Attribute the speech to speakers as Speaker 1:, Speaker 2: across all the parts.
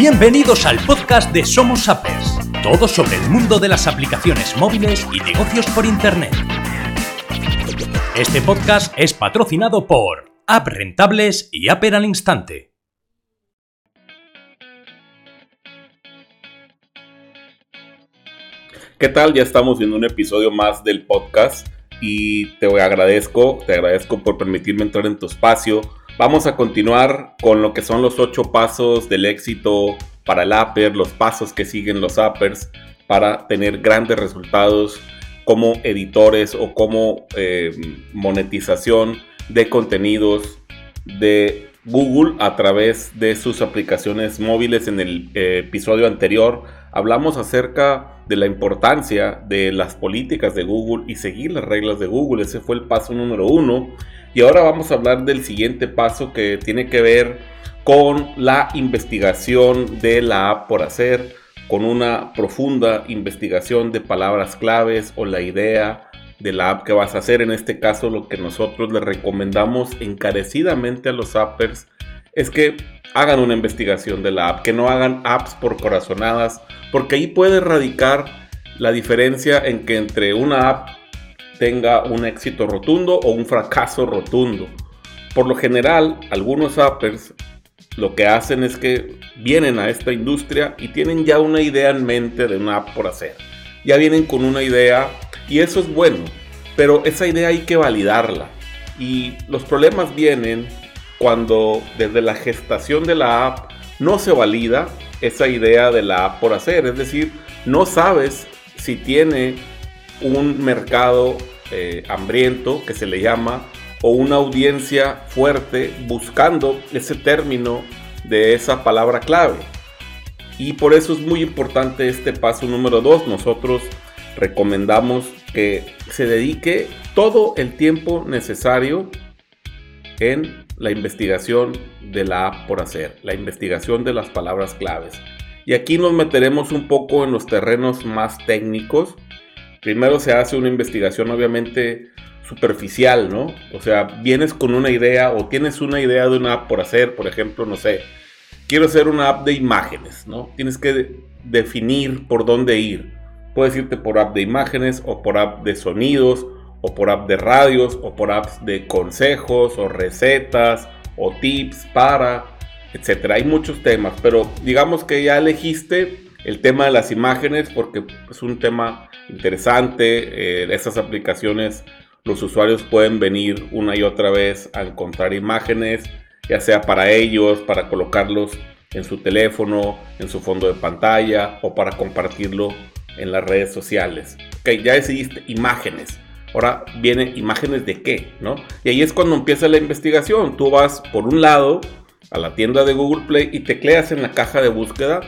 Speaker 1: Bienvenidos al podcast de Somos Appers, todo sobre el mundo de las aplicaciones móviles y negocios por Internet. Este podcast es patrocinado por App Rentables y Apper al Instante.
Speaker 2: ¿Qué tal? Ya estamos en un episodio más del podcast y te agradezco, te agradezco por permitirme entrar en tu espacio. Vamos a continuar con lo que son los ocho pasos del éxito para el Apper, los pasos que siguen los Appers para tener grandes resultados como editores o como eh, monetización de contenidos de Google a través de sus aplicaciones móviles. En el eh, episodio anterior hablamos acerca de la importancia de las políticas de Google y seguir las reglas de Google. Ese fue el paso número uno. Y ahora vamos a hablar del siguiente paso que tiene que ver con la investigación de la app por hacer, con una profunda investigación de palabras claves o la idea de la app que vas a hacer. En este caso, lo que nosotros le recomendamos encarecidamente a los appers es que hagan una investigación de la app, que no hagan apps por corazonadas, porque ahí puede radicar la diferencia en que entre una app tenga un éxito rotundo o un fracaso rotundo. Por lo general, algunos appers lo que hacen es que vienen a esta industria y tienen ya una idea en mente de una app por hacer. Ya vienen con una idea y eso es bueno, pero esa idea hay que validarla. Y los problemas vienen cuando desde la gestación de la app no se valida esa idea de la por hacer. Es decir, no sabes si tiene un mercado eh, hambriento, que se le llama, o una audiencia fuerte buscando ese término de esa palabra clave. Y por eso es muy importante este paso número 2. Nosotros recomendamos que se dedique todo el tiempo necesario en la investigación de la app por hacer, la investigación de las palabras claves. Y aquí nos meteremos un poco en los terrenos más técnicos. Primero se hace una investigación obviamente superficial, ¿no? O sea, vienes con una idea o tienes una idea de una app por hacer, por ejemplo, no sé, quiero hacer una app de imágenes, ¿no? Tienes que definir por dónde ir. Puedes irte por app de imágenes o por app de sonidos o por app de radios o por apps de consejos o recetas o tips para, etcétera. Hay muchos temas, pero digamos que ya elegiste el tema de las imágenes porque es un tema interesante. Eh, esas aplicaciones los usuarios pueden venir una y otra vez a encontrar imágenes, ya sea para ellos, para colocarlos en su teléfono, en su fondo de pantalla o para compartirlo en las redes sociales. Ok, ya decidiste imágenes. Ahora viene imágenes de qué, ¿no? Y ahí es cuando empieza la investigación. Tú vas por un lado a la tienda de Google Play y tecleas en la caja de búsqueda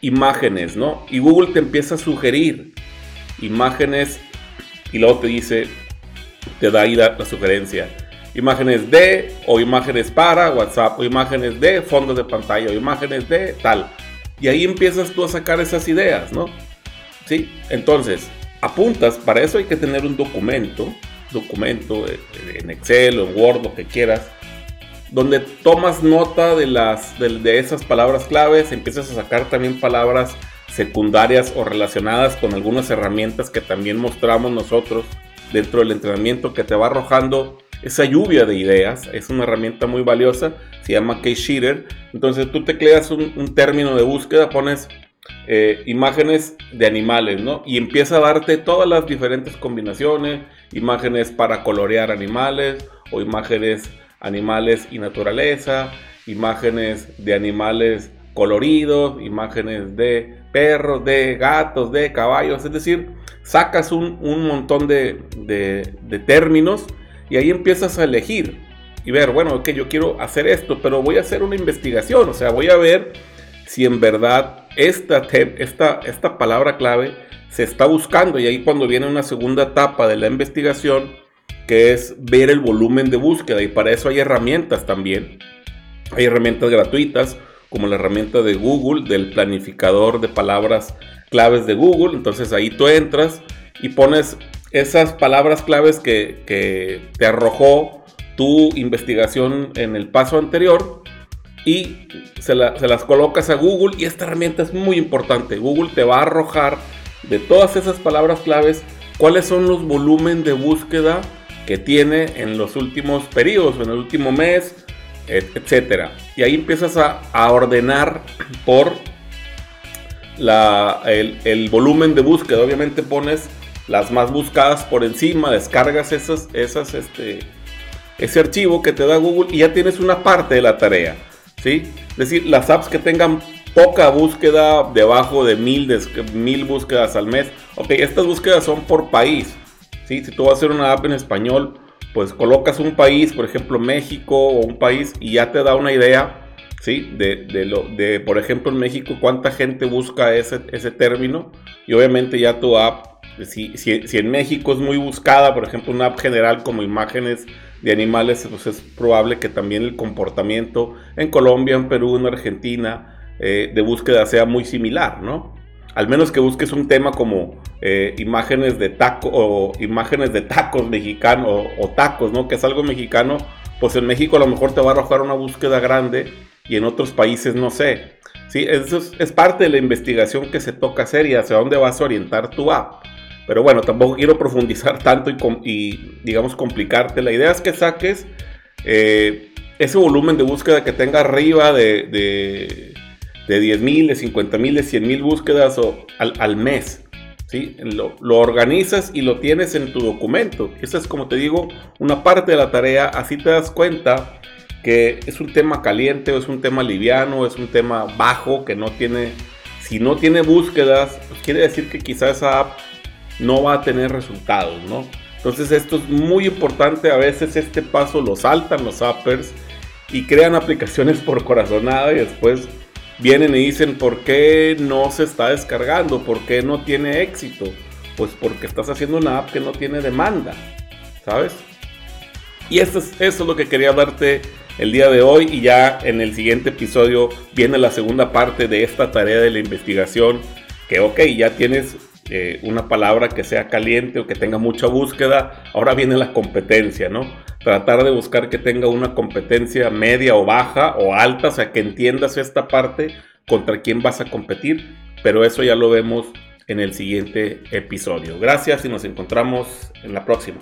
Speaker 2: imágenes, ¿no? Y Google te empieza a sugerir imágenes y luego te dice te da ahí la, sugerencia. Imágenes de o imágenes para WhatsApp o imágenes de fondos de pantalla o imágenes de tal. Y ahí empiezas tú a sacar esas ideas, ¿no? Sí, entonces apuntas, para eso hay que tener un documento, documento en Excel o en Word, lo que quieras, donde tomas nota de, las, de, esas palabras claves, empiezas a sacar también palabras secundarias o relacionadas con algunas herramientas que también mostramos nosotros dentro del entrenamiento que te va arrojando esa lluvia de ideas. Es una herramienta muy valiosa, se llama Keysheeter. Entonces tú tecleas un, un término de búsqueda, pones eh, imágenes de animales, ¿no? Y empieza a darte todas las diferentes combinaciones, imágenes para colorear animales o imágenes animales y naturaleza, imágenes de animales coloridos, imágenes de perros, de gatos, de caballos, es decir, sacas un, montón de, términos y ahí empiezas a elegir y ver, bueno, que yo quiero hacer esto, pero voy a hacer una investigación, o sea, voy a ver si en verdad esta, esta, esta palabra clave se está buscando y ahí cuando viene una segunda etapa de la investigación, que es ver el volumen de búsqueda y para eso hay herramientas también. Hay herramientas gratuitas como la herramienta de Google del planificador de palabras claves de Google. Entonces ahí tú entras y pones esas palabras claves que, te arrojó tu investigación en el paso anterior y se, las colocas a Google y esta herramienta es muy importante. Google te va a arrojar de todas esas palabras claves cuáles son los volúmenes de búsqueda que tiene en los últimos periodos, en el último mes, etcétera. Y ahí empiezas a, ordenar por el, volumen de búsqueda. Obviamente pones las más buscadas por encima, descargas esas, este, ese archivo que te da Google y ya tienes una parte de la tarea. ¿Sí? Es decir, las apps que tengan poca búsqueda debajo de mil, mil búsquedas al mes. Ok, estas búsquedas son por país. ¿sí? Si tú vas a hacer una app en español, pues colocas un país, por ejemplo México o un país, y ya te da una idea. ¿Sí? De, lo, de, por ejemplo, en México, cuánta gente busca ese, ese término. Y obviamente ya tu app, si, si, si en México es muy buscada, por ejemplo, una app general como imágenes de animales, pues es probable que también el comportamiento en Colombia, en Perú, en Argentina, eh, de búsqueda sea muy similar, ¿no? Al menos que busques un tema como eh, imágenes de taco o imágenes de tacos mexicanos o, tacos, ¿no? Que es algo mexicano, pues en México a lo mejor te va a arrojar una búsqueda grande y en otros países no sé. Sí, eso es, es parte de la investigación que se toca hacer y hacia dónde vas a orientar tu app. Pero bueno, tampoco quiero profundizar tanto y, digamos, complicarte. La idea es que saques eh, ese volumen de búsqueda que tenga arriba de, de, de 10 mil, de 50 mil, de 100 mil búsquedas al, mes. ¿sí? Lo, lo, organizas y lo tienes en tu documento. Esa es, como te digo, una parte de la tarea. Así te das cuenta que es un tema caliente o es un tema liviano, es un tema bajo que no tiene... Si no tiene búsquedas, pues quiere decir que quizás esa app no va a tener resultados, ¿no? Entonces esto es muy importante, a veces este paso lo saltan los appers y crean aplicaciones por corazonada y después vienen y dicen por qué no se está descargando, por qué no tiene éxito. Pues porque estás haciendo una app que no tiene demanda, ¿sabes? Y eso es, eso es lo que quería darte el día de hoy y ya en el siguiente episodio viene la segunda parte de esta tarea de la investigación que ok, ya tienes eh, una palabra que sea caliente o que tenga mucha búsqueda, ahora viene la competencia, ¿no? Tratar de buscar que tenga una competencia media o baja o alta, o sea, que entiendas esta parte contra quién vas a competir, pero eso ya lo vemos en el siguiente episodio. Gracias y nos encontramos en la próxima.